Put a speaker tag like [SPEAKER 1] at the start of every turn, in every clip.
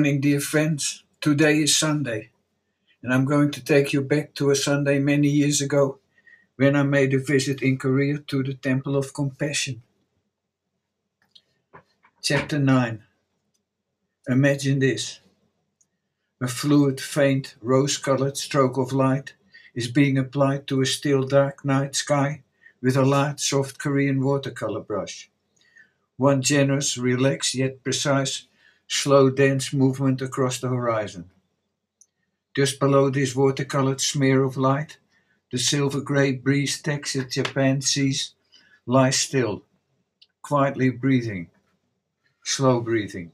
[SPEAKER 1] Morning, dear friends. Today is Sunday, and I'm going to take you back to a Sunday many years ago when I made a visit in Korea to the Temple of Compassion. Chapter 9 Imagine this a fluid, faint, rose colored stroke of light is being applied to a still dark night sky with a light, soft Korean watercolor brush. One generous, relaxed yet precise slow dense movement across the horizon. Just below this watercolored smear of light, the silver-gray breeze-textured Japan seas lie still, quietly breathing, slow breathing.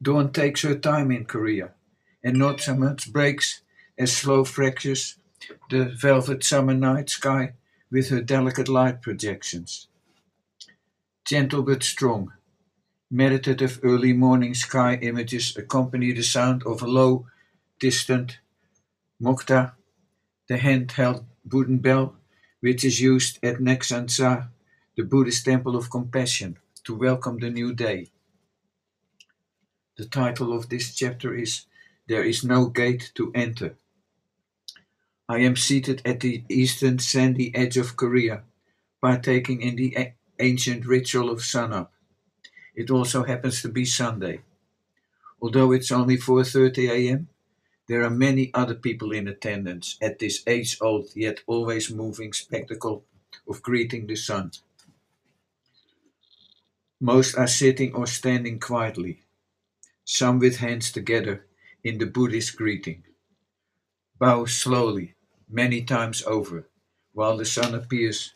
[SPEAKER 1] Dawn takes her time in Korea, and not so much breaks as slow fractures the velvet summer night sky with her delicate light projections. Gentle but strong, Meditative early morning sky images accompany the sound of a low, distant moktak, the hand-held wooden bell which is used at Naksansa, the Buddhist temple of compassion, to welcome the new day. The title of this chapter is There is no gate to enter. I am seated at the eastern sandy edge of Korea, partaking in the ancient ritual of sunup. It also happens to be Sunday. Although it's only 4:30 a.m., there are many other people in attendance at this age-old yet always moving spectacle of greeting the sun. Most are sitting or standing quietly, some with hands together in the Buddhist greeting. Bow slowly, many times over, while the sun appears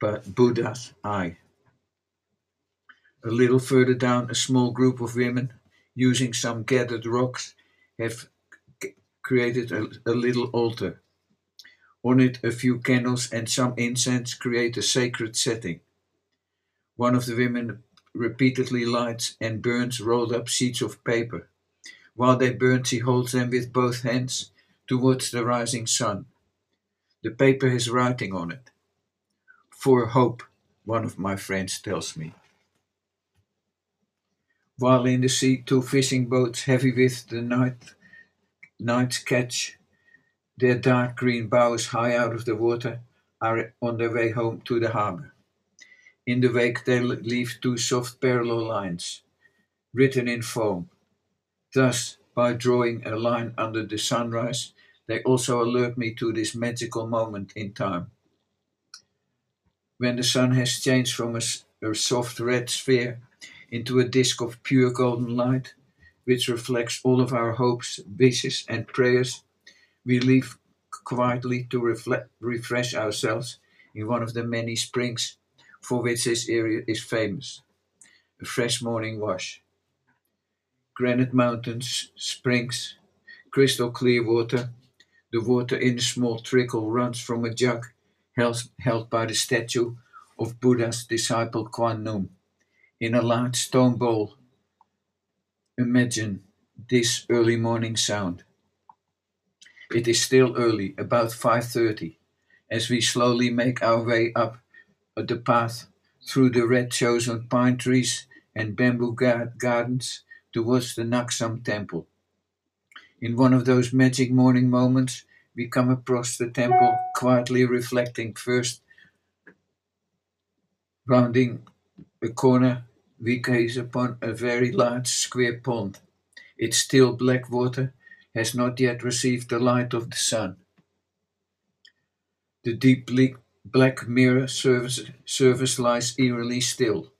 [SPEAKER 1] but Buddha's eye. A little further down, a small group of women, using some gathered rocks, have created a, a little altar. On it, a few candles and some incense create a sacred setting. One of the women repeatedly lights and burns rolled up sheets of paper. While they burn, she holds them with both hands towards the rising sun. The paper has writing on it. For hope, one of my friends tells me. While in the sea, two fishing boats, heavy with the night, night's catch, their dark green bows high out of the water, are on their way home to the harbor. In the wake, they leave two soft parallel lines, written in foam. Thus, by drawing a line under the sunrise, they also alert me to this magical moment in time. When the sun has changed from a, a soft red sphere into a disk of pure golden light, which reflects all of our hopes, wishes, and prayers, we leave quietly to reflect, refresh ourselves in one of the many springs for which this area is famous. A fresh morning wash. Granite mountains, springs, crystal clear water. The water in a small trickle runs from a jug held, held by the statue of Buddha's disciple Kwan in a large stone bowl. Imagine this early morning sound. It is still early, about 5:30, as we slowly make our way up the path through the red chosen pine trees and bamboo gardens towards the Naksan temple. In one of those magic morning moments, we come across the temple, quietly reflecting first, rounding a corner we gaze upon a very large square pond. Its still black water has not yet received the light of the sun. The deep black mirror surface, surface lies eerily still.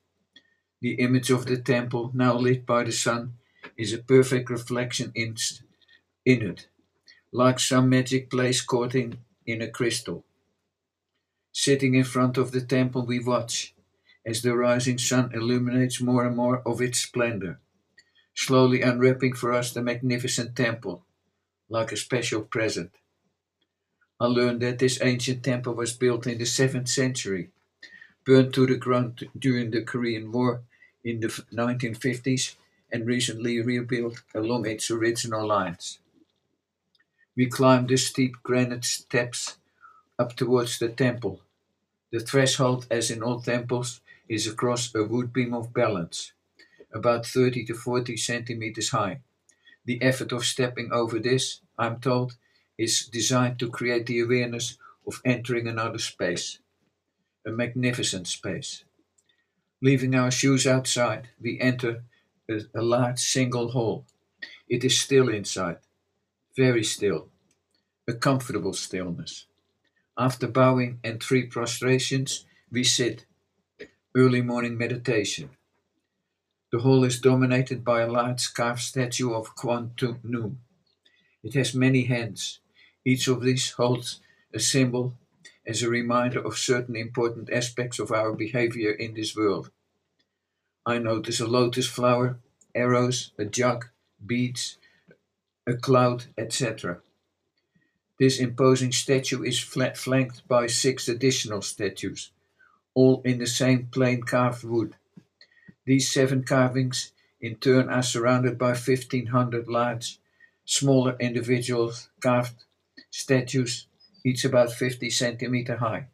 [SPEAKER 1] The image of the temple, now lit by the sun, is a perfect reflection in, in it, like some magic place caught in, in a crystal. Sitting in front of the temple, we watch, as the rising sun illuminates more and more of its splendor, slowly unwrapping for us the magnificent temple, like a special present. I learned that this ancient temple was built in the 7th century, burned to the ground during the Korean War in the 1950s, and recently rebuilt along its original lines. We climbed the steep granite steps up towards the temple. The threshold, as in all temples, is across a wood beam of balance, about 30 to 40 centimeters high. The effort of stepping over this, I'm told, is designed to create the awareness of entering another space, a magnificent space. Leaving our shoes outside, we enter a, a large single hall. It is still inside, very still, a comfortable stillness. After bowing and three prostrations, we sit. Early morning meditation. The hall is dominated by a large carved statue of Kwan Noom. It has many hands. Each of these holds a symbol as a reminder of certain important aspects of our behavior in this world. I notice a lotus flower, arrows, a jug, beads, a cloud, etc. This imposing statue is flanked by six additional statues, all in the same plain carved wood. These seven carvings, in turn, are surrounded by 1500 large, smaller individual carved statues, each about 50 centimeter high,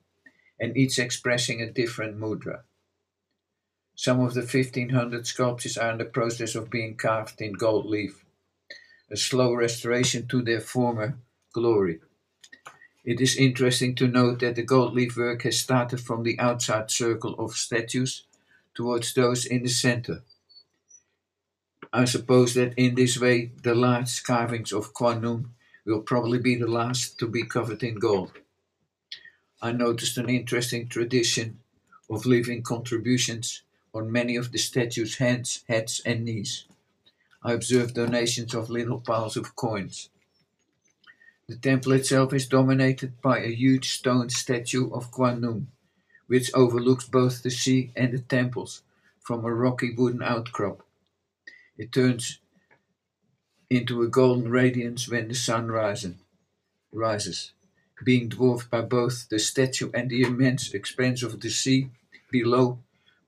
[SPEAKER 1] and each expressing a different mudra. Some of the 1500 sculptures are in the process of being carved in gold leaf, a slow restoration to their former glory. It is interesting to note that the gold leaf work has started from the outside circle of statues towards those in the center. I suppose that in this way the large carvings of Kwanum will probably be the last to be covered in gold. I noticed an interesting tradition of leaving contributions on many of the statues' hands, heads, and knees. I observed donations of little piles of coins. The temple itself is dominated by a huge stone statue of Kwanum, which overlooks both the sea and the temples from a rocky wooden outcrop. It turns into a golden radiance when the sun rises, rises, being dwarfed by both the statue and the immense expanse of the sea below,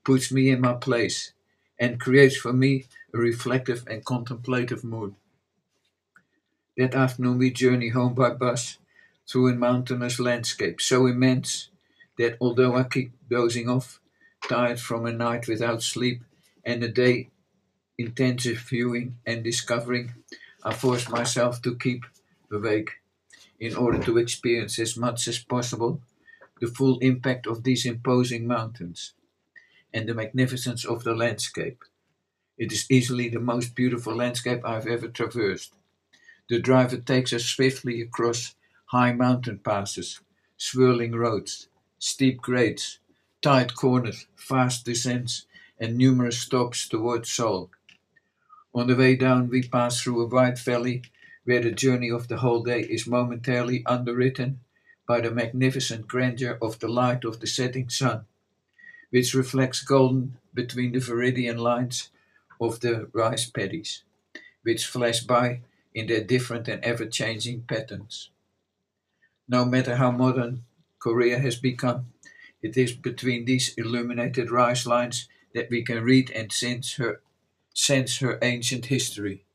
[SPEAKER 1] puts me in my place and creates for me a reflective and contemplative mood. That afternoon we journey home by bus through a mountainous landscape so immense that although I keep dozing off, tired from a night without sleep and a day intensive viewing and discovering, I force myself to keep awake in order to experience as much as possible the full impact of these imposing mountains and the magnificence of the landscape. It is easily the most beautiful landscape I've ever traversed. The driver takes us swiftly across high mountain passes, swirling roads, steep grades, tight corners, fast descents, and numerous stops towards Seoul. On the way down, we pass through a wide valley where the journey of the whole day is momentarily underwritten by the magnificent grandeur of the light of the setting sun, which reflects golden between the viridian lines of the rice paddies, which flash by in their different and ever changing patterns. No matter how modern Korea has become, it is between these illuminated rice lines that we can read and sense her, sense her ancient history.